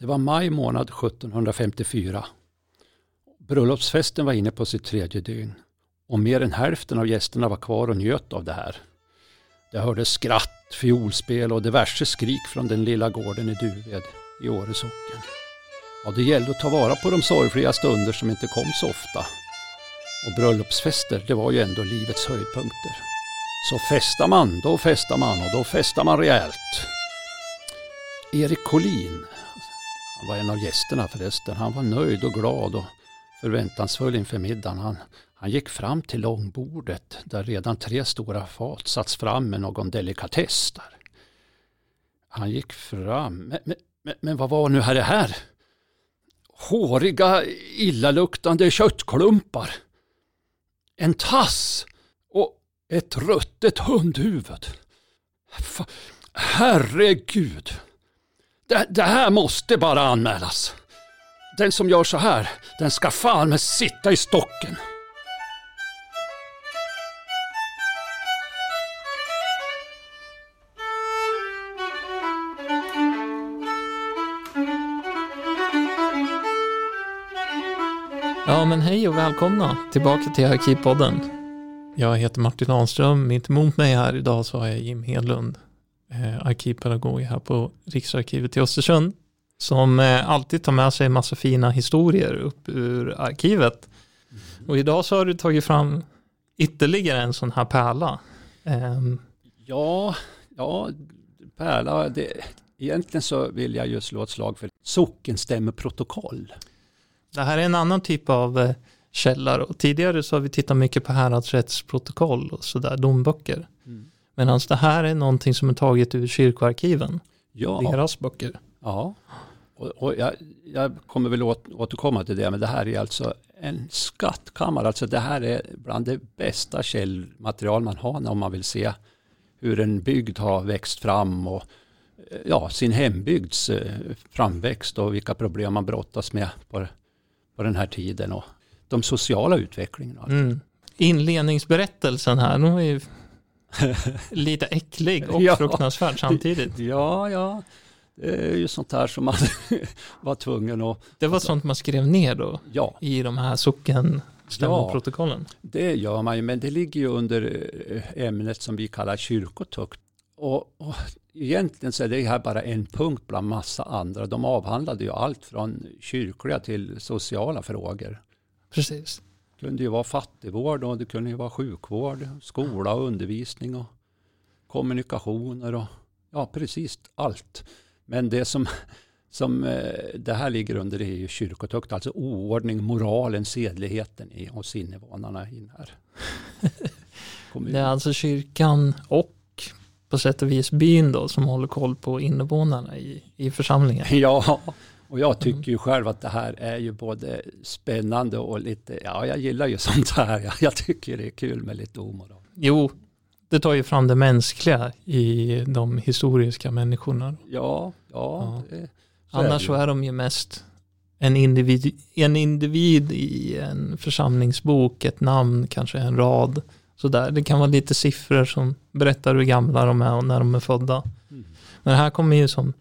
Det var maj månad 1754. Bröllopsfesten var inne på sitt tredje dygn och mer än hälften av gästerna var kvar och njöt av det här. Det hördes skratt, fiolspel och diverse skrik från den lilla gården i Duved i Åre socken. Ja, det gällde att ta vara på de sorgfria stunder som inte kom så ofta. Och bröllopsfester, det var ju ändå livets höjdpunkter. Så festar man, då festar man och då festar man rejält. Erik Collin, han var en av gästerna förresten, han var nöjd och glad och förväntansfull inför middagen. Han, han gick fram till långbordet där redan tre stora fat satts fram med någon delikatess där. Han gick fram, men, men, men, vad var nu här det här? Håriga, illaluktande köttklumpar. En tass och ett ruttet hundhuvud. Herregud. Det, det här måste bara anmälas. Den som gör så här, den ska fan med sitta i stocken. Ja, men hej och välkomna tillbaka till Arkivpodden. Jag heter Martin Ahlström, Mitt emot mig här idag så har jag Jim Hedlund, arkivpedagog här på Riksarkivet i Östersund, som eh, alltid tar med sig en massa fina historier upp ur arkivet. Och idag så har du tagit fram ytterligare en sån här pärla. Eh, Ja, ja, Pärla, det, egentligen så vill jag ju slå ett slag för sockenstämmeprotokoll. det här är en annan typ av eh, källa. Och tidigare så har vi tittat mycket på häradsrättsprotokoll och sådär, domböcker. Medan det här är någonting som är taget ur kyrkoarkiven, Ja, deras böcker. ja. Och, och jag, jag kommer väl åt, återkomma till det, men det här är alltså en skattkammare. Alltså det här är bland det bästa källmaterial man har när man vill se hur en bygd har växt fram och eh, ja, sin hembygds eh, framväxt och vilka problem man brottas med på, på den här tiden och de sociala utvecklingen. och allt. Mm. Inledningsberättelsen här, den var ju lite äcklig och Ja. fruktansvärd samtidigt. Ja, ja, det är ju sånt här som man var tvungen att, Det var sånt man skrev ner då ja, i de här sockenstämmoprotokollen. det gör man ju, men det ligger ju under eh, ämnet som vi kallar kyrkotukt. Och, och egentligen så är det här bara en punkt bland massa andra. De avhandlade ju allt från kyrkliga till sociala frågor. Precis. Kunde ju vara fattigvård och det kunde ju vara sjukvård, skola och undervisning och kommunikationer och ja, precis allt. Men det som, som eh, det här ligger under är ju kyrkotukt, alltså oordning, moralen, sedligheten i, hos invånarna i den här kommunen. Det är alltså kyrkan och på sätt och vis byn då som håller koll på invånarna i, i församlingen. Ja, och jag tycker ju själv att det här är ju både spännande och lite, ja jag gillar ju sånt här. Jag, jag tycker det är kul med lite omoral. Jo, det tar ju fram det mänskliga i de historiska människorna. Ja, ja. Ja. Det, så är Annars det så är de ju mest en individ, en individ i en församlingsbok, ett namn, kanske en rad. Så där. Det kan vara lite siffror som berättar hur gamla de är och när de är födda. Mm. Men här kommer ju som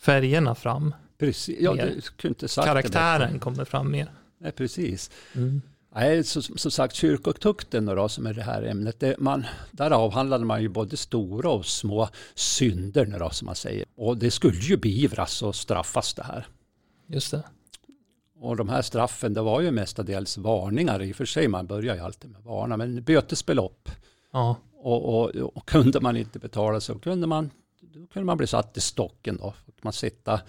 färgerna fram. Precis, ja, du kunde inte sagt det Karaktären bättre. kommer fram mer. Nej, precis. Mm. Nej, så, som sagt, kyrkotukten då, som är det här ämnet, det, man, där avhandlade man ju både stora och små synder, nu då, som man säger. Och det skulle ju beivras och straffas det här. Just det. Och de här straffen, det var ju mestadels varningar i och för sig, man börjar ju alltid med varna, men bötesbelopp. Ja, Och, och, och kunde man inte betala så kunde man, då kunde man bli satt i stocken då. Man sitta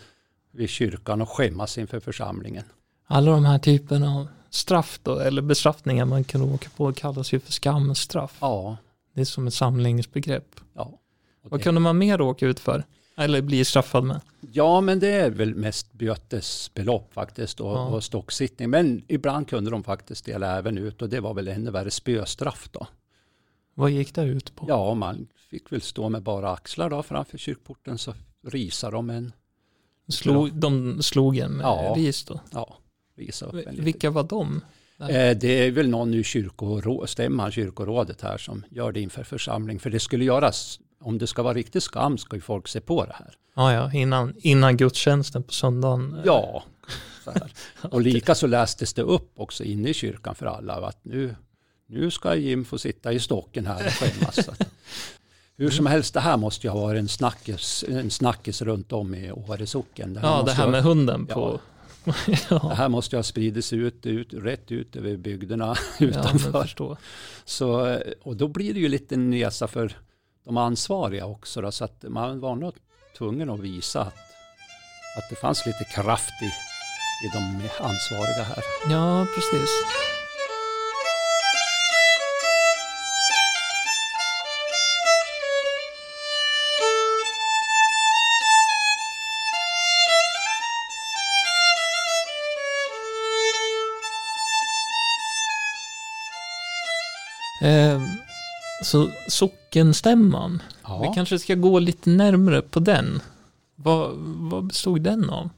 vid kyrkan och skämmas inför församlingen. alla de här typerna av straff då, eller bestraffningar man kan åka på kallas ju för skamstraff. Ja, Det är som ett samlingsbegrepp. ja. Vad det- kunde man mer åka ut för? Eller bli straffad med? Ja, men det är väl mest bötesbelopp faktiskt och, Ja. och stocksittning. Men ibland kunde de faktiskt dela även ut och det var väl ännu värre spöstraff då. Vad gick det ut på? Ja, man fick väl stå med bara axlar då framför kyrkporten så risar de en, Slog, de slog en Ja. ris då? ja, risa upp en. Vilka var de? Eh, Det är väl någon ur kyrkorå, stämman, kyrkorådet här som gör det inför församling. För det skulle göras om det ska vara riktig skam ska ju folk se på det här. Ja, ja, innan, innan gudstjänsten på söndagen. eh, Ja, och lika så lästes det upp också inne i kyrkan för alla att nu, nu ska Jim få sitta i stocken här och skämmas. Hur som helst, det här måste ju ha varit en snackis, en snackis runt om i Åre socken. Ja, det här ha- med hunden på... Det ja, här måste ju ha spridits ut, ut, rätt ut över bygderna ja utanför. förstå. Så, och då blir det ju lite nesa för de ansvariga också. Då, så att man var nog tvungen att visa att, att det fanns lite kraft i, i de ansvariga här. Ja, precis. Eh, så sockenstämman, vi Ja, kanske ska gå lite närmre på den. Vad, vad bestod den av?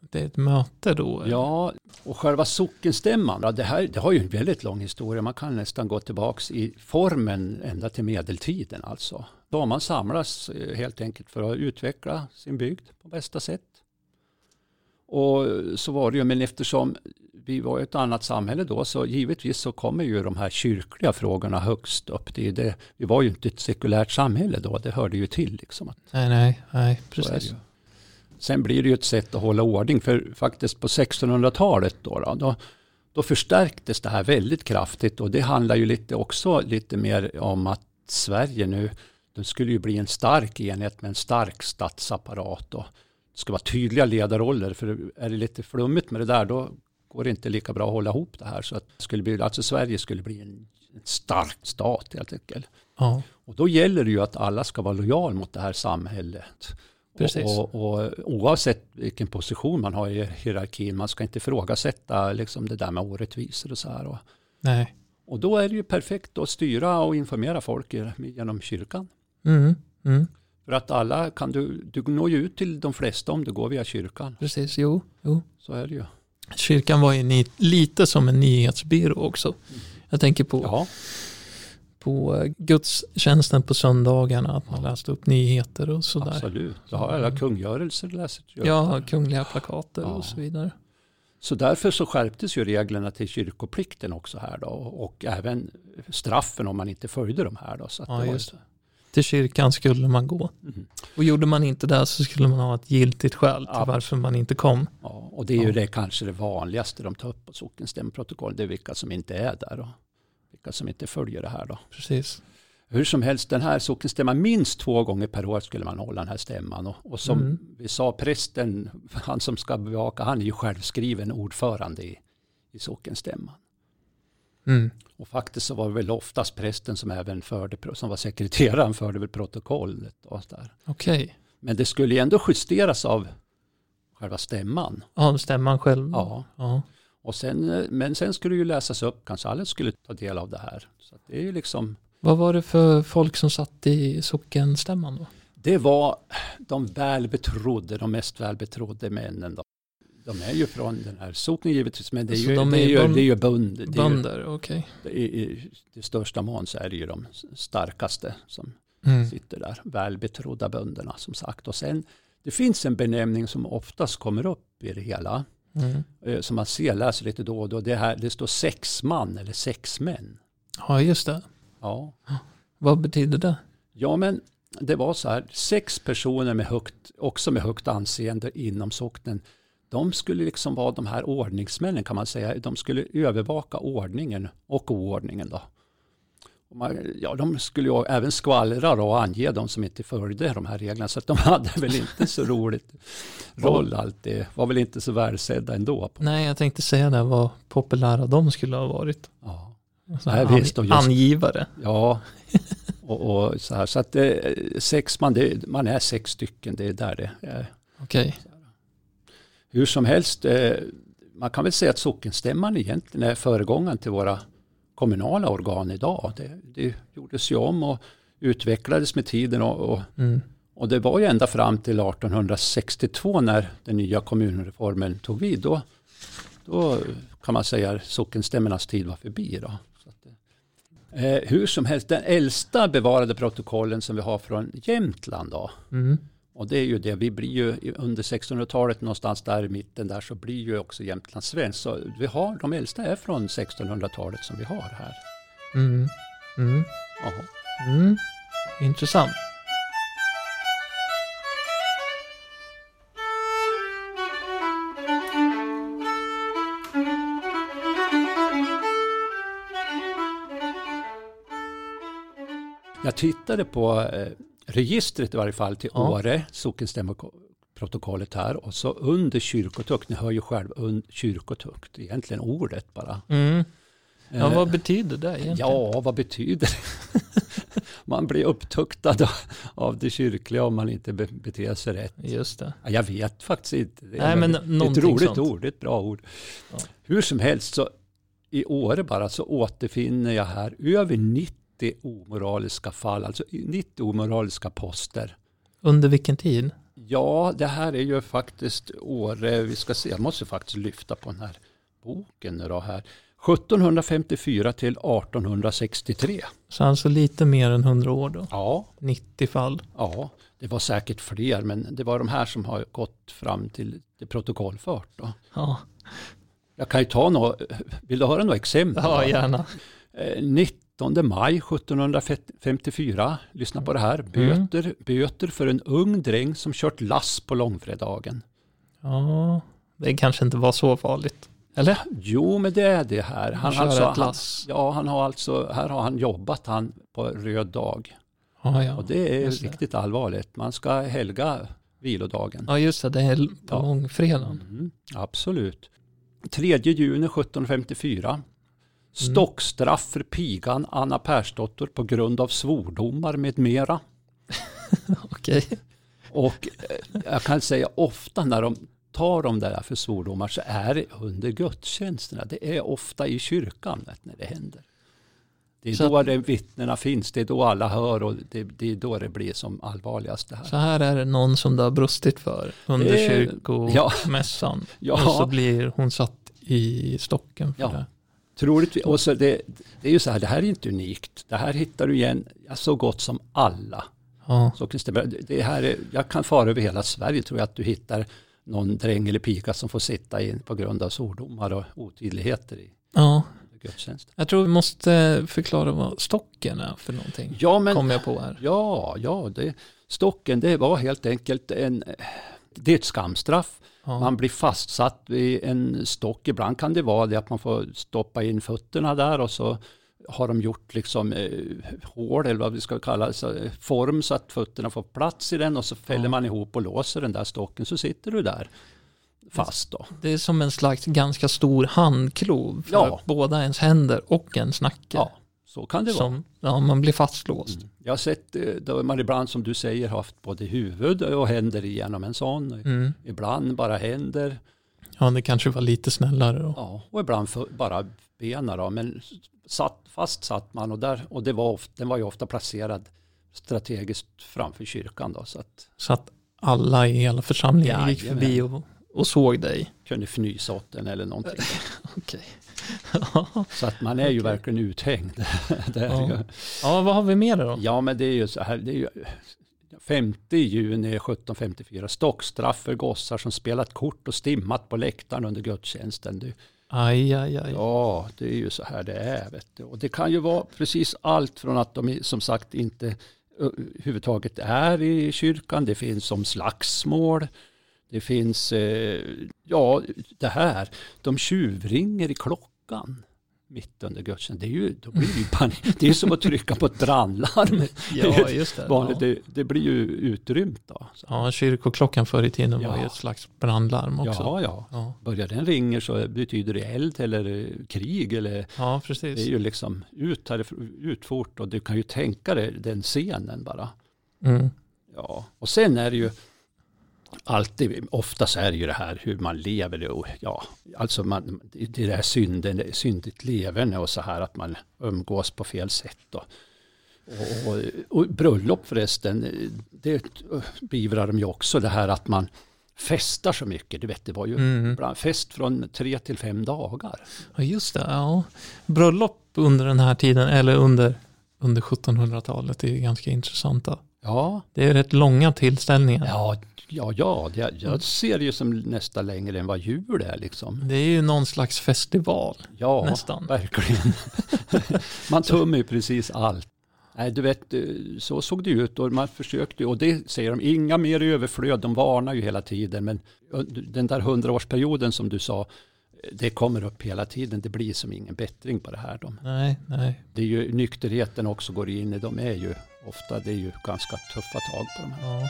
Det är ett möte då? eller? ja, och själva sockenstämman, ja, det, här, det har ju en väldigt lång historia. Man kan nästan gå tillbaka i formen ända till medeltiden alltså. Då man samlas eh, helt enkelt för att utveckla sin bygd på bästa sätt. Och så var det ju, men eftersom vi var ett annat samhälle då så givetvis så kommer ju de här kyrkliga frågorna högst upp. Det det, vi var ju inte ett sekulärt samhälle då, det hörde ju till. Liksom att, Nej, nej, nej, precis. Sen blir det ju ett sätt att hålla ordning, för faktiskt på 1600-talet då, då, då, då förstärktes det här väldigt kraftigt och det handlar ju lite också lite mer om att Sverige nu, det skulle ju bli en stark enhet med en stark statsapparat och det ska vara tydliga ledarroller, för är det lite flummigt med det där då går inte lika bra att hålla ihop det här. Så att skulle bli, alltså Sverige skulle bli en, en stark stat helt enkelt. Ja, Och då gäller det ju att alla ska vara lojal mot det här samhället. Precis. Och, och, och oavsett vilken position man har i hierarkin, man ska inte ifrågasätta liksom det där med orättvisor och så här. Och, nej. och då är det ju perfekt att styra och informera folk genom kyrkan. Mm, mm, För att alla kan du, du når ju ut till de flesta om du går via kyrkan. precis, jo, jo. Så är det ju. Kyrkan var ju lite som en nyhetsbyrå också. Jag tänker på, på eh, gudstjänsten på söndagarna, att man läste upp nyheter och sådär. absolut. Du har alla kungörelser läser du. Ja, kungliga plakater Ja. och så vidare. Så därför så skärptes ju reglerna till kyrkoplikten också här då och även straffen om man inte följde de här då. Så Ja, det var just ju- Till kyrkan skulle man gå. Mhm. Och gjorde man inte det så skulle man ha ett giltigt skäl till Ja. varför man inte kom. Ja, och det är ju Ja. det kanske det vanligaste de tar upp på sockenstämprotokoll. Det är vilka som inte är där och vilka som inte följer det här då. Precis. Hur som helst, den här sockenstämman, minst två gånger per år skulle man hålla den här stämman. Och, och som Mm. vi sa, prästen, han som ska bevaka, han är ju självskriven ordförande i, i sockenstämman. Mm. Och faktiskt så var det väl oftast prästen som även förde, som var sekreteraren, förde väl protokollet och där. Okej. Men det skulle ju ändå justeras av själva stämman. Ja, stämman själv. Ja. ja. Och sen, eh, men sen skulle det ju läsas upp, kanske alla skulle ta del av det här. Så det är ju liksom, Vad var det för folk som satt i sockenstämman då? det var de välbetrodde, de mest välbetrodde männen. Då. De är ju från den här socknen givetvis, men det är ju, de det är ju, det är ju. Det ju, Bönder, okej. i, I det största mån så är det ju de starkaste som Mm. sitter där. Välbetrodda bönderna som sagt. Och sen, det finns en benämning som oftast kommer upp i det hela. Mm. eh, Som man ser, läser lite då och då. Det, här, det står sex man eller sex män. Ja, just det. Ja. Vad betyder det? ja, men det var så här. Sex personer med högt, också med högt anseende inom socknen. De skulle liksom vara de här ordningsmännen kan man säga. De skulle övervaka ordningen och oordningen. Då. Och man, ja, de skulle ju även skvallra och ange de som inte följde de här reglerna. Så att de hade väl inte så roligt roll alltid. Var väl inte så värdesedda ändå. Nej, jag tänkte säga det, vad populära de skulle ha varit. Ja. Så Nej, an- visst, just- Angivare. Ja, och, och så här. Så att eh, sex man, det, man är sex stycken, det är där det är. Okej. Hur som helst, eh, man kan väl säga att sockenstämman egentligen är föregångaren till våra kommunala organ idag. Det, det gjordes ju om och utvecklades med tiden och, och, Mm. och det var ju ända fram till 1862 när den nya kommunreformen tog vid. Då, då kan man säga att sockenstämmornas tid var förbi. Då. Att, Eh, hur som helst, den äldsta bevarade protokollen som vi har från Jämtland då. Mm. Och det är ju det, vi blir ju under 1600-talet någonstans där i mitten där så blir ju också Jämtland svenskt. Så vi har, de äldsta är från 1600-talet som vi har här. Mm. Mm. Mm. Intressant. Jag tittade på eh, registret i varje fall till Ja. Åre, sockenstämmoprotokollet här och så under kyrkotukt, ni hör ju själv kyrkotukt, egentligen ordet bara. Mm. Ja, Eh, vad betyder det egentligen? Ja, vad betyder det? man blir upptuktad av det kyrkliga om man inte be- beter sig rätt. Just det. Ja, Jag vet faktiskt inte. Det är Nej, men det är ett roligt sånt. ord, ett bra ord. Ja. Hur som helst, så i Åre bara så återfinner jag här över 90 omoraliska fall, alltså 90 omoraliska poster. Under vilken tid? Ja, det här är ju faktiskt Åre, vi ska se, jag måste faktiskt lyfta på den här boken nu då här. 1754 till 1863. Så alltså lite mer än 100 år då? Ja, 90 fall. ja, det var säkert fler, men det var de här som har gått fram till det protokollfört. Då. Ja, Jag kan ju ta några, vill du höra några exempel? ja gärna. Eh, 19 maj 1754, lyssna på det här, böter, böter för en ung dräng som kört lass på långfredagen. Ja, det kanske inte var så farligt. Eller? Jo, men det är det här. Han, alltså, ett han, lass. ja, han har alltså, här har han jobbat han på röd dag. Ja, ja. Och det är just det. riktigt allvarligt. Man ska helga vilodagen. Ja, just det. Det är på Ja. långfredagen. Mm, absolut. 3 juni 1754. Stockstraff för pigan Anna Persdotter på grund av svordomar med mera. Okej. Och eh, jag kan säga ofta när de tar de där för svordomar så är det under gudstjänsterna. Det är ofta i kyrkan när det händer. Det är Så då det vittnena finns, det är då alla hör och det, det är då det blir som allvarligast det här. Så här är det någon som det har brustit för under Eh, kyrkomässan. ja. Och så blir hon satt i stocken för Ja. det. Troligtvis, och så det, det är ju så här, det här är inte unikt. Det här hittar du igen så gott som alla. Ja. Så det, här är, jag kan fara över hela Sverige tror jag att du hittar någon dräng eller pika som får sitta in på grund av svordomar och otydligheter i ja, gudstjänst. jag tror vi måste förklara vad stocken är för någonting. Ja, men Kom jag på här. ja, ja det, stocken det var helt enkelt en, det är ett skamstraff. Ja. Man blir fastsatt vid en stock. Ibland kan det vara det att man får stoppa in fötterna där och så har de gjort liksom eh, hål eller vad vi ska kalla det, så, eh, form så att fötterna får plats i den och så fäller Ja. man ihop och låser den där stocken så sitter du där fast då. Det är som en slags ganska stor handklov för Ja. båda ens händer och ens nacke. Ja, så kan det vara. som, ja, man blir fastlåst. Mm. Jag har sett eh, då man ibland som du säger haft både huvud och händer igenom en sån. Mm. Ibland bara händer Ja, det kanske var lite snällare då. ja, och ibland för, bara benen. Då. Men satt, fast satt man och, där, och det var ofta, den var ju ofta placerad strategiskt framför kyrkan. Då, så att Så att alla i hela församlingen gick Jajamän. förbi och, och såg dig. kunde fnysa åt den eller någonting. Okej. Så att man är ju Okej. verkligen uthängd. Ja. ju. ja, vad har vi mer då? Ja, men det är ju så här. Det är ju 5 juni 1754. Stockstraff för gossar som spelat kort och stimmat på läktaren under gudstjänsten. Det, Aj, aj, aj. ja, det är ju så här det är. Vet du. Och det kan ju vara precis allt från att de som sagt inte överhuvudtaget är i kyrkan. Det finns som slagsmål. Det finns, eh, ja, det här. De tjuvringer i klockan mitt under gudstjänsten. Det, är ju, då blir det, ju panik. det är som att trycka på ett brandlarm. Ja, just det. Ja. det, det blir ju utrymt då. Så, ja, kyrkoklockan förr i tiden var Ja. ju ett slags brandlarm också. ja, ja. Ja, Börjar den ringer så betyder det eld eller eh, krig eller ja det precis. är ju liksom ut, härifrån, ut fort och du kan ju tänka dig den scenen bara. Mm. Ja, och sen är det ju alltid, oftast är det ju det här hur man lever. det och, Ja, alltså man, det är det här synden, det syndigt leverne och så här att man umgås på fel sätt. Och, och, och, bröllop förresten, det beivrar de ju också det här att man festar så mycket. Du vet, det var ju Mm. fest från tre till fem dagar. Ja, just det. Ja. Bröllop under den här tiden, eller under, under 1700-talet, är ju ganska intressanta. Ja, Det är rätt långa tillställningar. ja, ja, ja det, jag ser det ju som nästan längre än vad jul är liksom. Det är ju någon slags festival. Ja, Nästan. verkligen. man tummar ju precis allt. Nej, du vet, eh, så såg det ut och man försökte och det säger de, inga mer överflöd, de varnar ju hela tiden, men den där hundraårsperioden som du sa, det kommer upp hela tiden, det blir som ingen bättring på det här. De. Nej, nej. Det är ju nykterheten också går in i, de är ju ofta, det är ju ganska tuffa tag på de här Ja.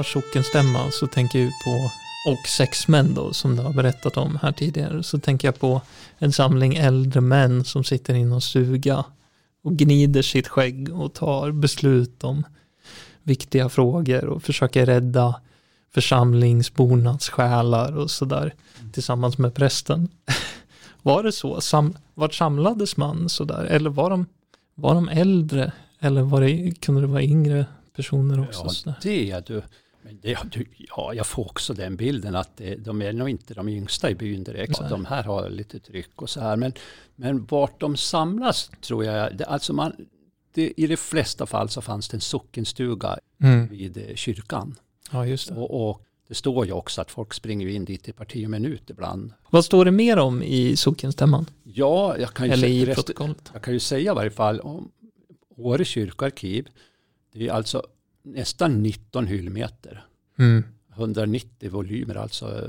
Hör sockenstämma så tänker jag på, och sexmän då, som du har berättat om här tidigare, så tänker jag på en samling äldre män som sitter i någon stuga och gnider sitt skägg och tar beslut om viktiga frågor och försöker rädda församlingsbornas själar och sådär tillsammans med prästen. Var det så? Sam, vart samlades man sådär? Eller var de, var de äldre? Eller var det, kunde det vara yngre personer också? Ja, det är du. Det. Ja, jag får också den bilden att det, de är nog inte de yngsta i byn direkt. Nej. De här har lite tryck och så här. Men, men vart de samlas tror jag, det, alltså man, det, i de flesta fall så fanns det en sockenstuga Mm. vid eh, kyrkan. Ja, just det. Och, och det står ju också att folk springer in dit i parti och minut ibland. Vad står det mer om i sockenstämman? Ja, jag kan ju, Eller i rest- protokollet? jag kan ju säga i varje fall om Åre kyrkoarkiv. Det är alltså nästan 19 hyllmeter. Mm. 190 volymer, alltså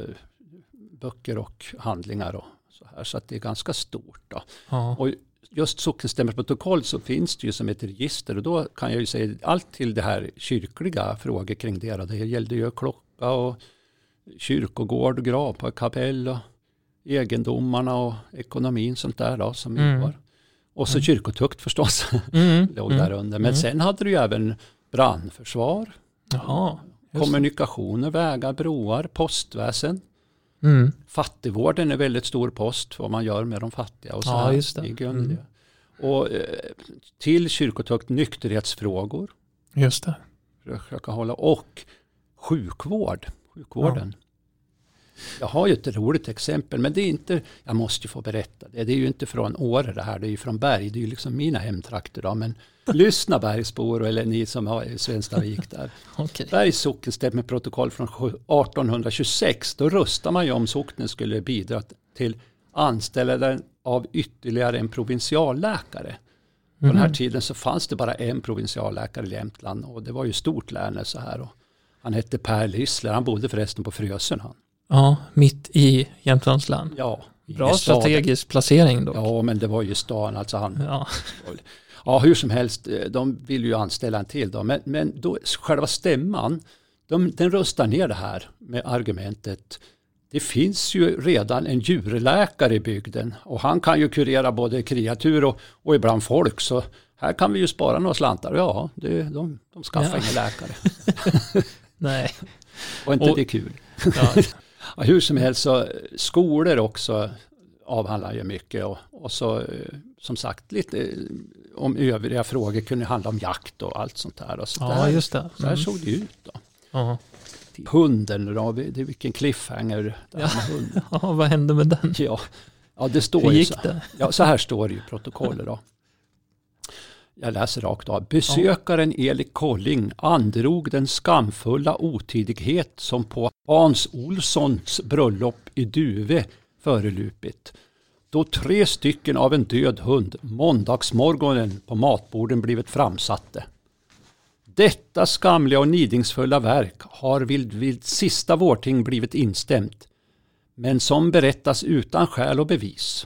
böcker och handlingar och så här. Så det är ganska stort. Då. Ja. Och just sockenstämmeprotokoll så finns det ju som ett register och då kan jag ju säga allt till det här kyrkliga frågor kring det. Det gällde ju klocka och kyrkogård, grav på kapell och egendomarna och ekonomin sånt där då som Mm. ingår. Och så kyrkotukt förstås Mm. låg Mm. där under. Men Mm. sen hade du ju även brandförsvar, Jaha. kommunikationer, vägar, broar, postväsen. Mm. Fattigvården är väldigt stor post, vad man gör med de fattiga och så Ja, just det. Mm. Och eh, till kyrkotukt nykterhetsfrågor, Just det. försöka hålla, och sjukvård, sjukvården. Jag har ju ett roligt exempel, men det är inte, jag måste ju få berätta det, det är ju inte från Åre det här, det är ju från Berg, det är ju liksom mina hemtrakter då, men lyssna Bergsbor, eller ni som har Svenstavik där. Okej. Bergs sockenstämmeprotokoll från 1826, då röstade man ju om socknen skulle bidra till anställandet av ytterligare en provinsialläkare. På den här Mhm. tiden så fanns det bara en provinsialläkare i Jämtland och det var ju stort län så här. Och han hette Per Lissler, han bodde förresten på Frösön han. Ja, mitt i Jämtlands län. Ja, Bra strategisk placering då. Ja, men det var ju stan, alltså han, Ja. Ja, hur som helst, eh, de vill ju anställa en till då. Men, men då, själva stämman, de, den röstar ner det här med argumentet det finns ju redan en djurläkare i bygden och han kan ju kurera både kreatur och, och ibland folk så här kan vi ju spara några slantar. Ja, det, de, de skaffar Ja. ingen läkare. Nej. Och inte Och- det kul. Ja. Ja, hur som helst så skolor också avhandlar ju mycket och, och så eh, som sagt lite eh, om övriga frågor kunde handla om jakt och allt sånt där. Och så ja, där, just det. så här Mm. såg det ut då. Ja. Hunden då, det är vilken cliffhanger här med hunden. ja, vad hände med den? Ja, ja det står Hur ju gick så. det? Ja, så här står det i protokollet då. Jag läser rakt av. Besökaren Elik Kolling androg den skamfulla otidighet som på Hans Olssons bröllop i Duve förelupit. Då tre stycken av en död hund måndagsmorgonen på matborden blivit framsatte. Detta skamliga och nidingsfulla verk har vid, vid sista vårting blivit instämt, men som berättas utan skäl och bevis.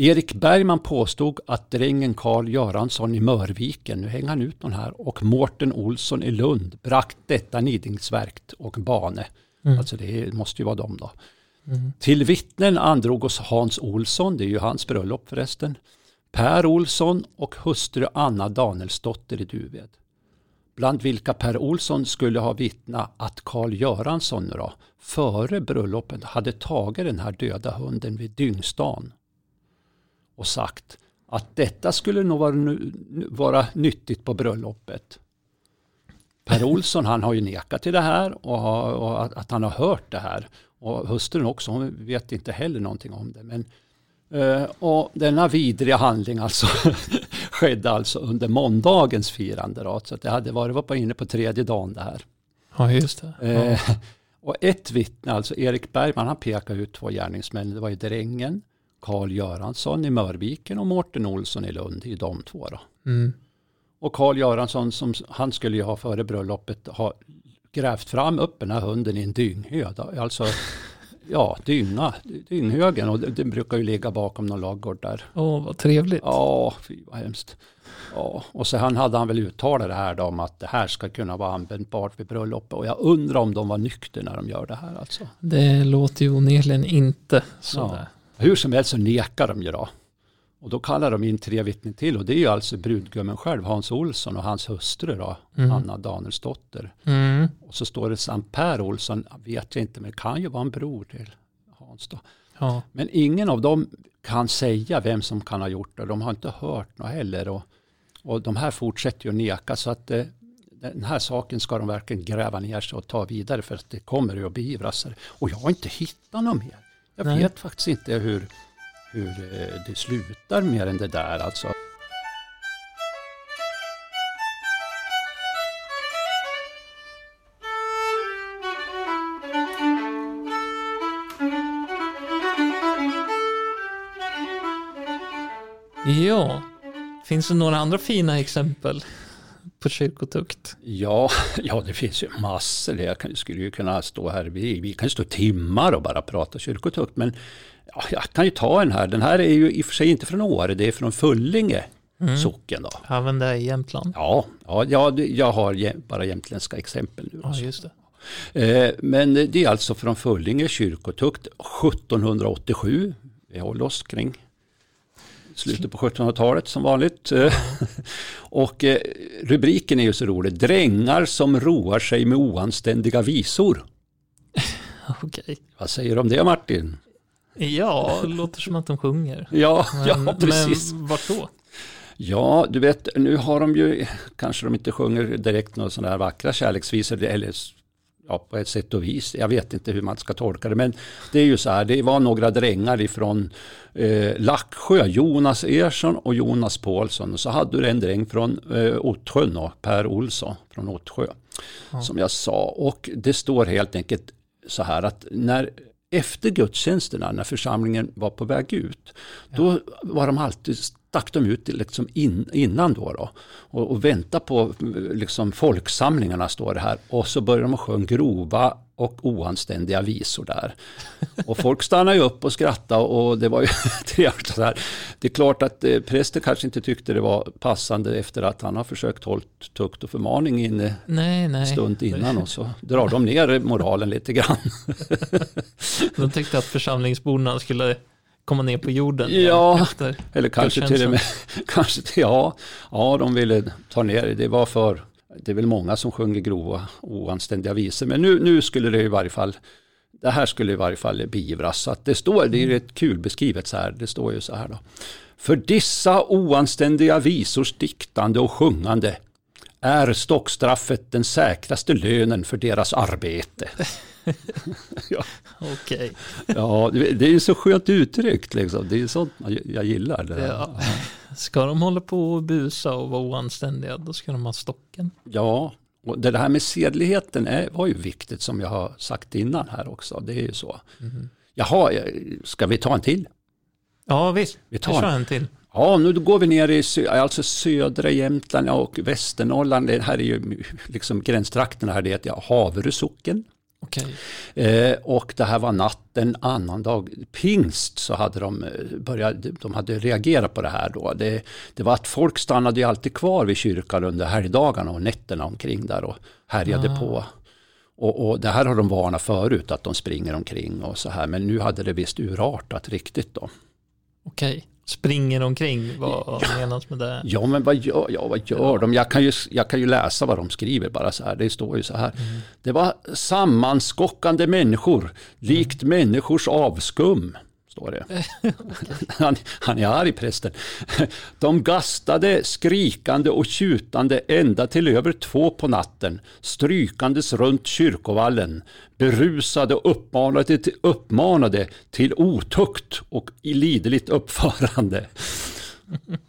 Erik Bergman påstod att drängen Karl Göransson i Mörviken, nu hänger han ut någon här, och Mårten Olsson i Lund brakt detta nidingsverk och bane. Mm. Alltså det måste ju vara dem då. Mm. Till vittnen androg oss Hans Olsson, det är ju hans bröllop förresten, Per Olsson och hustru Anna Danielsdotter i Duved. bland vilka Per Olsson skulle ha vittnat att Karl Göransson då, före bröllopet hade tagit den här döda hunden vid dyngstan och sagt att detta skulle nog vara, vara nyttigt på bröllopet. Per Olsson han har ju nekat till det här och, har, och att, han har hört det här. Och hustrun också, hon vet inte heller någonting om det. Men, uh, och denna vidriga handling alltså skedde alltså under måndagens firande. Då, så det hade varit var på inne på tredje dagen det här. Ja, just det. Ja. Uh, och ett vittne, alltså Erik Bergman, han pekar ut två gärningsmän. Det var ju Drängen, Karl Göransson i Mörviken och Mårten Olsson i Lund. Är de två. Mm. Och Karl Göransson, som han skulle ju ha före bröllopet, ha grävt fram upp den här hunden i en dynghö. Alltså, ja, dynga, dynghögen och den brukar ju ligga bakom någon laggård där. Åh, vad trevligt. Ja, fy vad hemskt. Ja, och sen hade han väl uttalat det här då om att det här ska kunna vara användbart vid bröllopet. Och jag undrar om de var nykter när de gör det här alltså. Det låter ju onekligen inte så. Ja. Hur som helst så nekar de ju då. Och då kallar de in tre vittnen till och det är ju alltså brudgummen själv, Hans Olsson och hans hustru då, mm. Anna Danielsdotter. Mm. Och så står det samt Per Olsson, vet jag inte, men det kan ju vara en bror till Hans då. Ja. Men ingen av dem kan säga vem som kan ha gjort det. De har inte hört något heller. Och, och de här fortsätter ju att neka så att eh, den här saken ska de verkligen gräva ner sig och ta vidare för att det kommer ju att beivras. Och jag har inte hittat något mer. Jag Nej. vet faktiskt inte hur, hur eh, det slutar mer än det där alltså. Ja, finns det några andra fina exempel på kyrkotukt? Ja, ja det finns ju massor. Jag skulle ju kunna stå här, vi, vi kan stå timmar och bara prata kyrkotukt. Men ja, jag kan ju ta en här. Den här är ju i och för sig inte från Åre, det är från Fullinge mm. socken. Då. Även det i Jämtland? Ja, ja jag, jag har bara jämtländska exempel nu. Ja, just det. Eh, men det är alltså från Fullinge kyrkotukt 1787. Vi håller oss kring slutet på 1700-talet som vanligt. och eh, rubriken är ju så rolig, Drängar som roar sig med oanständiga visor. Okej. Vad säger du om det Martin? Ja, det låter som att de sjunger. Ja, men, ja precis. Men vart då? Ja, du vet, nu har de ju, kanske de inte sjunger direkt några sådana här vackra kärleksvisor, eller ja, på ett sätt och vis. Jag vet inte hur man ska tolka det, men det är ju så här, det var några drängar ifrån eh, Lacksjö, Jonas Ersson och Jonas Paulsson. Och så hade du en dräng från eh, Ottsjön, Per Olsson från Ottsjö, ja. som jag sa. Och det står helt enkelt så här att när efter gudstjänsterna, när församlingen var på väg ut, ja. då var de alltid stack de ut liksom in, innan då, då och, och väntade på liksom folksamlingarna står det här och så började de sjunga grova och oanständiga visor där. Och folk stannade ju upp och skrattade och det var ju trevligt. Så här. Det är klart att eh, prästen kanske inte tyckte det var passande efter att han har försökt hålla tukt och förmaning inne nej, nej. stund innan och så drar de ner moralen lite grann. de tyckte att församlingsborna skulle komma ner på jorden. Ja, eller kanske till och med, kanske till, ja, ja, de ville ta ner det. Det var för, det är väl många som sjunger grova oanständiga visor. Men nu, nu skulle det i varje fall, det här skulle i varje fall beivras. Så att det står, det är mm. rätt kul beskrivet så här, det står ju så här då. För dessa oanständiga visors diktande och sjungande är stockstraffet den säkraste lönen för deras arbete. Ja. Okej. Ja, det är ju så skönt uttryckt liksom. Det är sånt jag gillar. Det ja. Ska de hålla på och busa och vara oanständiga, då ska de ha stocken. Ja, och det här med sedligheten är, var ju viktigt som jag har sagt innan här också. Det är ju så. Mm. Jaha, ska vi ta en till? Ja visst, vi tar en till. Ja, nu går vi ner i sö alltså södra Jämtland och Västernorrland. Det här är ju liksom gränstrakterna här. Det är Haverö socken. Okay. Eh, och det här var natten, annan dag, pingst, så hade de eh, börjat, de hade reagerat på det här då. Det, det var att folk stannade ju alltid kvar vid kyrkan under helgdagarna och nätterna omkring där och härjade ah. på. Och, och, det här har de varnat förut, att de springer omkring och så här. Men nu hade det visst urartat riktigt då. Okej, springer omkring, vad menas med det? Ja, men vad gör, ja, vad gör de? Jag kan, ju, jag kan ju läsa vad de skriver bara så här. Det står ju så här. Mm. Det var sammanskockande människor, likt människors avskum. Står det. han, han är arg prästen. De gastade skrikande och tjutande ända till över två på natten, strykandes runt kyrkovallen, berusade och uppmanade till, uppmanade till otukt och liderligt uppförande.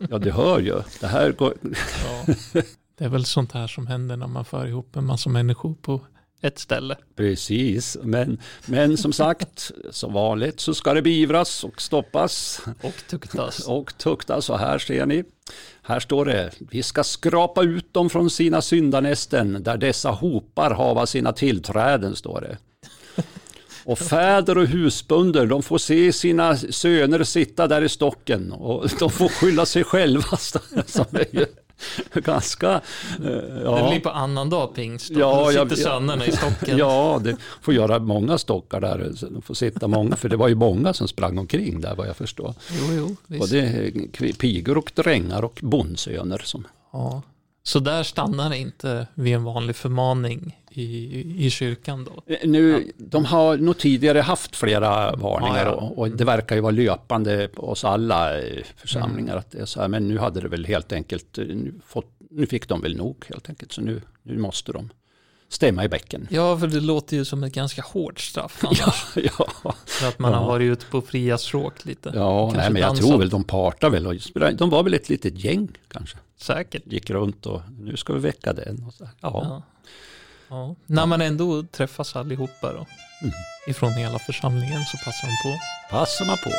Ja, du hör ju. Det här går... Ja. Det är väl sånt här som händer när man för ihop en massa människor på ett ställe. Precis, men, men som sagt, som vanligt så ska det beivras och stoppas Och tuktas. och tuktas. Och här ser ni, här står det, vi ska skrapa ut dem från sina syndanästen där dessa hopar hava sina tillträden, står det. Och fäder och husbönder, de får se sina söner sitta där i stocken och de får skylla sig själva. Som är ju ganska... eh, Det Ja. blir på annandag pingst. Då Ja, sitter jag- sönerna i stocken. Ja, det får göra många stockar där. De får sitta många, för det var ju många som sprang omkring där vad jag förstår. Jo, jo, visst. Både pigor och drängar och bondsöner. Som, Ja. Så där stannar det inte vid en vanlig förmaning i, i kyrkan då? Eh, nu, De har nog tidigare haft flera varningar Ja, ja. Och, och det verkar ju vara löpande på oss alla församlingar. Att det är så här, men nu hade det väl helt enkelt, eh, nu, fått, nu fick de väl nog helt enkelt. Så nu, nu måste de stämma i bäcken. Ja, för det låter ju som ett ganska hårt straff annars. Ja, ja. För att man Ja. har varit ute på fria stråk lite. ja Kanske nej, men jag dansat. tror väl de partar väl. Och, de var väl ett litet gäng kanske. Säkert. gick runt och nu ska vi väcka den. Och så. Ja. Ja. Ja. När man ändå träffas allihopa då, Mm. ifrån hela församlingen så passar de på. passar man på.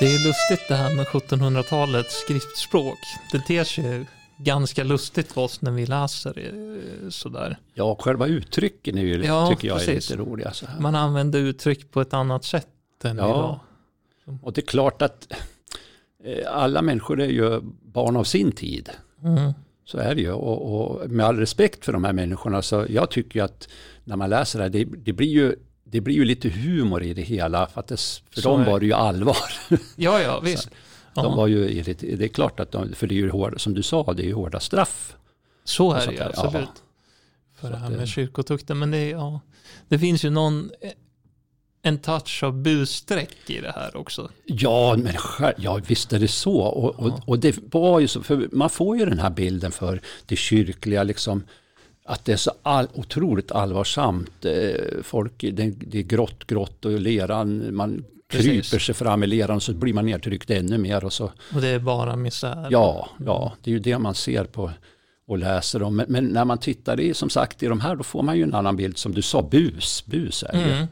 Det är lustigt det här med 1700-talets skriftspråk. Det ter sig ganska lustigt för oss när vi läser det sådär. Ja, själva uttrycken är ju, Ja, tycker jag precis. är lite roliga. Så här. Man använder uttryck på ett annat sätt än Ja. idag. Och det är klart att alla människor är ju barn av sin tid. Mm. Så är det ju. Och, och med all respekt för de här människorna så jag tycker ju att när man läser det här, det, det blir ju det blir ju lite humor i det hela, för, att det, för Så dem var det ju allvar. Ja, ja, visst. De var ju, det är klart att de, för det är ju hårda, som du sa, det är ju hårda straff. så är det ju absolut. ja. För Så det här med kyrkotukten. Men det, ja, det finns ju någon, en touch av busstreck i det här också. Ja, men ja visst är det så. Och, och, och det var ju så, för man får ju den här bilden för det kyrkliga, liksom, att det är så all, otroligt allvarsamt. Eh, folk, det, det är grått, grått och leran, man Precis. kryper sig fram i leran så blir man nedtryckt ännu mer. Och så, Och det är bara misär. ja, ja, det är ju det man ser på och läser om. Men, men när man tittar i, som sagt, i de här, då får man ju en annan bild. Som du sa, bus, bus är det. Mm.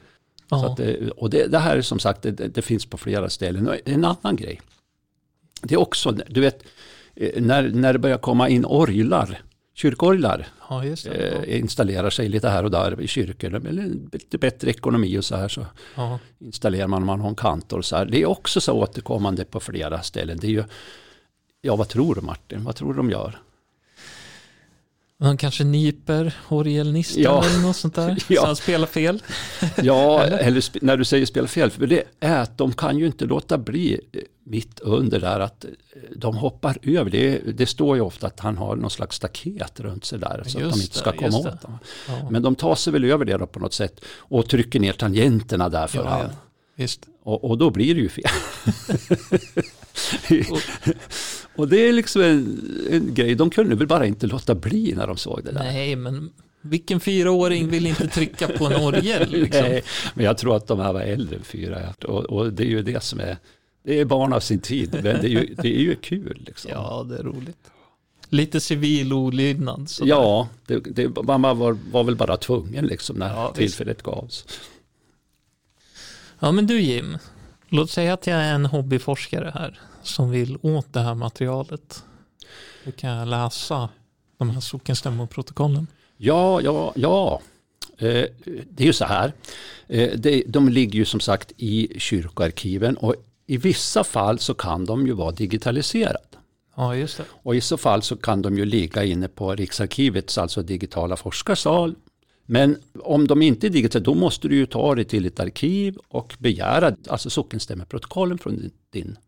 Så det, och det, det här är som sagt, det, det finns på flera ställen. Och en annan grej. Det är också, du vet, eh, när, när det börjar komma in orglar, kyrkorglar, ja, eh, installerar sig lite här och där i kyrkor, eller lite bättre ekonomi och så här, så Ja. installerar man, man har en kantor och så här. Det är också så återkommande på flera ställen. Det är ju, ja vad tror du Martin, vad tror du de gör? Han kanske nyper orgelnisten Ja. eller något sånt där. Ja. Så han spelar fel. Ja, eller, när du säger spela fel, för det är att de kan ju inte låta bli eh, mitt under där att eh, de hoppar över. Det, det står ju ofta att han har någon slags staket runt sig där så att Just de inte ska det, komma just åt dem. Ja. Men de tar sig väl över det då på något sätt och trycker ner tangenterna där för Ja. Visst. Och, och då blir det ju fel. och det är liksom en, en grej, de kunde väl bara inte låta bli när de såg det där. Nej, men vilken fyraåring vill inte trycka på en orgel? Liksom? Nej, men jag tror att de här var äldre än fyra. Och, och det är ju det som är, det är barn av sin tid, men det är ju, det är ju kul. Liksom. Ja, det är roligt. Lite civil olydnad. sådär. Ja, det, det, man var, var väl bara tvungen liksom när Ja, visst. tillfället gavs. ja, men du Jim. Låt säga att jag är en hobbyforskare här som vill åt det här materialet. Hur kan jag läsa de här sockenstämmoprotokollen? Ja, ja, ja. Eh, det är ju så här. Eh, det, de ligger ju som sagt i kyrkoarkiven och i vissa fall så kan de ju vara digitaliserade. Ja, just det. Och i så fall så kan de ju ligga inne på Riksarkivets, alltså digitala forskarsal. Men om de inte är digitala, då måste du ju ta det till ett arkiv och begära alltså sockenstämmeprotokollen från din, din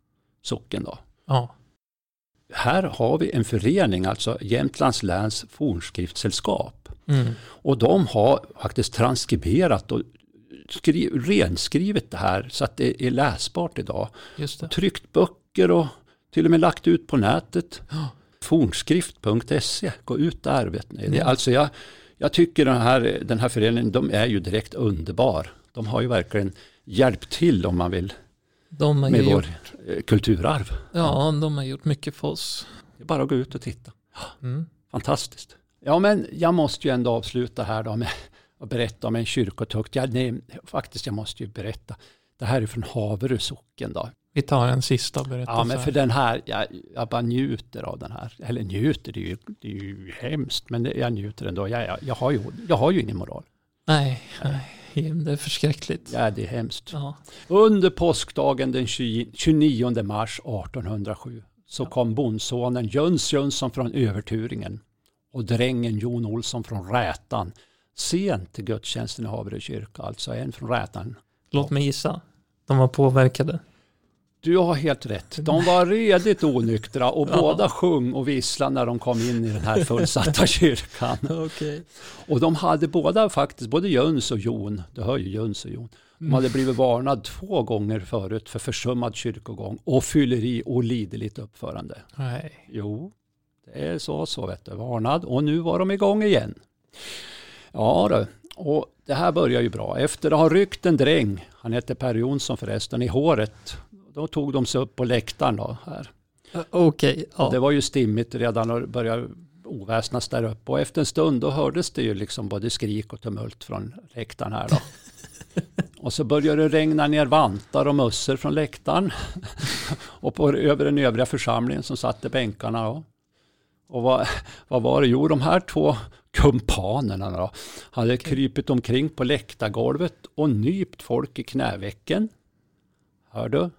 socken. Då. Ja. Här har vi en förening, alltså Jämtlands läns fornskriftssällskap. Mm. Och de har faktiskt transkriberat och skri, renskrivit det här så att det är läsbart idag. Det. Tryckt böcker och till och med lagt ut på nätet. Ja. Fornskrift.se, gå ut där. Vet ni. Det, Ja. alltså jag, jag tycker den här, den här föreningen, de är ju direkt underbar. De har ju verkligen hjälpt till om man vill med gjort, vår eh, kulturarv. ja, de har gjort mycket för oss. Det är bara att gå ut och titta. Mm. Fantastiskt. Ja, men jag måste ju ändå avsluta här då med att berätta om en kyrkotukt. Ja, nej, faktiskt, jag måste ju berätta. Det här är från Haverö socken då. Vi tar en sista berättelse. Ja, men för den här, jag, jag bara njuter av den här. Eller njuter, det är ju, det är ju hemskt, men det, jag njuter ändå. Jag, jag, jag, har ju, jag har ju ingen moral. Nej, nej, det är förskräckligt. Ja, det är hemskt. Ja. Under påskdagen den 20 29 mars 1807 så kom bondsonen Jöns Jönsson från Överturingen och drängen Jon Olsson från Rätan sent till gudstjänsten i Haverö kyrka, alltså en från Rätan. Låt mig gissa. De var påverkade. Du har helt rätt. De var redigt onyktra och Ja. båda sjöng och visslade när de kom in i den här fullsatta kyrkan. Okej. Och de hade båda faktiskt, både Jöns och Jon, du hör ju Jöns och Jon, de hade blivit varnad två gånger förut för försummad kyrkogång och fylleri och liderligt uppförande. Nej. Jo, det är så, så vet du, varnad och nu var de igång igen. Ja då, och det här börjar ju bra. Efter att ha ryckt en dräng, han hette Per Jonsson förresten, i håret, då tog de sig upp på läktaren då här. Okej, Det ja. var ju stimmigt redan och det började oväsnas där uppe. Och efter en stund då hördes det ju liksom både skrik och tumult från läktaren här då. och så började det regna ner vantar och mössor från läktaren. och på, över den övriga församlingen som satt i bänkarna. Då. Och vad, vad var det? Jo, de här två kumpanerna då, hade krypit omkring på läktargolvet och nypt folk i knävecken. Hör du?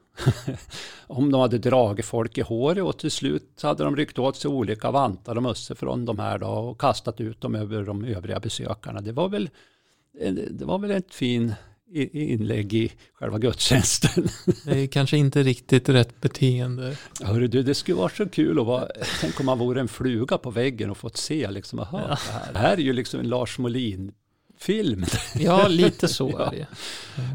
Om de hade dragit folk i håret och till slut hade de ryckt åt sig olika vantar och mössor från de här då och kastat ut dem över de övriga besökarna. Det var väl, det var väl ett fin inlägg i själva gudstjänsten. Det är kanske inte riktigt rätt beteende. Hörru du, det skulle vara så kul att vara, tänk om man vore en fluga på väggen och fått se liksom, aha, Ja. det, här. det här är ju liksom en Lars Molin-film. Ja, lite så Ja. är det.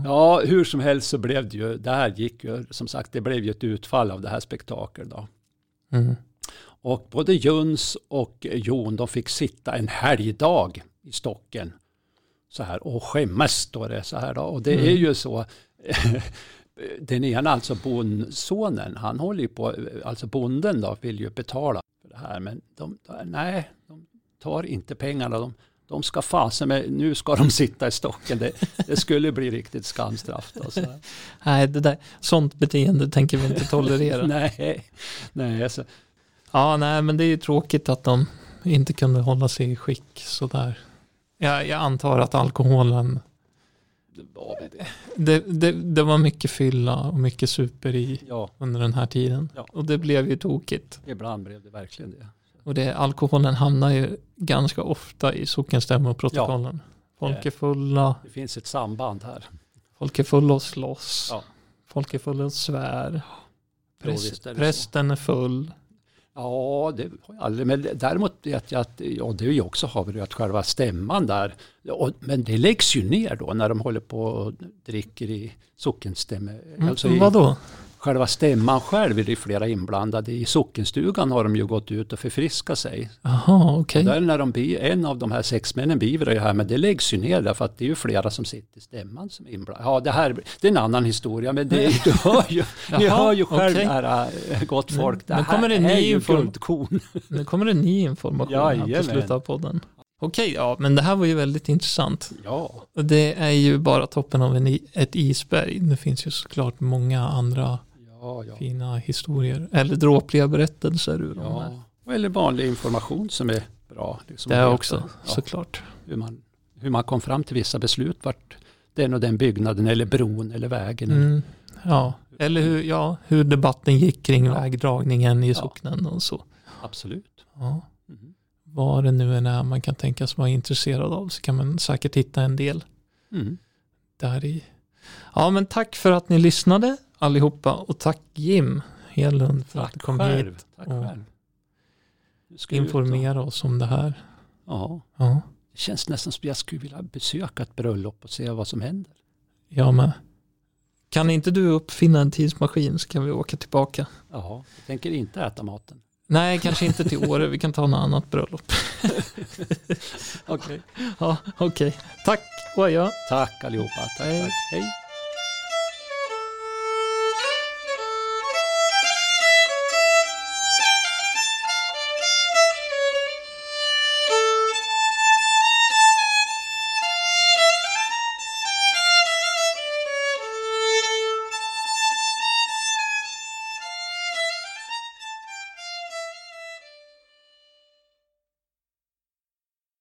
Ja, hur som helst så blev det ju, det här gick ju, som sagt, det blev ju ett utfall av det här spektaklet då. Mm. Och både Jöns och Jon, de fick sitta en helgdag i stocken. Så här, och skämmas står det så här då. Och det Mm. är ju så, den ena, alltså bondsonen, han håller ju på, alltså bonden då, vill ju betala för det här. Men de, nej, de tar inte pengarna. De, de ska fasen med, nu ska de sitta i stocken. Det, det skulle bli riktigt skamstraff. Då, så. Nej, det där, sånt beteende tänker vi inte tolerera. Nej, nej alltså, Ja, nej, men det är ju tråkigt att de inte kunde hålla sig i skick sådär. Jag, jag antar att alkoholen, det det. det, var mycket fylla och mycket super i Ja, under den här tiden. Ja. Och det blev ju tokigt. ibland blev det verkligen det. Och det, alkoholen hamnar ju ganska ofta i sockenstämmoprotokollen. Folk är fulla, Det finns ett samband här. folk är fulla och slåss, Ja. folk är fulla och svär. Präst, är så. prästen är full. Ja, det har jag aldrig. Men däremot vet jag att, ja det är ju också Haverö, att själva stämman där, och, men det läggs ju ner då när de håller på och dricker i sockenstämme. Mm, Alltså i, vadå? Själva stämman själv är det flera inblandade. I sockenstugan har de ju gått ut och förfriskat sig. Jaha, okej. Där när de, en av de här sex männen beivrar det här, men det läggs ju ner därför att det är ju flera som sitter i stämman som är inblandade. Ja, det här det är en annan historia, men det, du hör ju, ni Jaha, hör ju själv det här, gott folk. Det Men här kommer det är ju guldkorn. Nu kommer det ny information här på slutet av podden. Okej, ja, men det här var ju väldigt intressant. Ja, Och det är ju bara toppen av en, ett isberg. Det finns ju såklart många andra ja, ja. fina historier. Eller dråpliga berättelser ur här. ja. Eller vanlig information som är bra. Liksom Det är också, ja, såklart. hur, man, hur man kom fram till vissa beslut, vart den och den byggnaden eller bron eller vägen. Mm, ja, eller hur, ja, hur debatten gick kring Ja. vägdragningen i socknen och så. Absolut. Ja. Mhm. vad det nu än är man kan tänkas vara intresserad av så kan man säkert hitta en del Mm. där i. Ja men tack för att ni lyssnade allihopa och tack Jim Hedlund för att Tack du kom själv. hit och informera oss om det här. Ja, Ja, det känns nästan som jag skulle vilja besöka ett bröllop och se vad som händer. jag med. Kan inte du uppfinna en tidsmaskin så kan vi åka tillbaka. Ja, jag tänker inte äta maten. Nej, kanske inte till Åre. Vi kan ta något annat bröllop. Okej. Ja, okej. Tack och adjö. Tack allihopa. Tack, Hej. tack. Hej.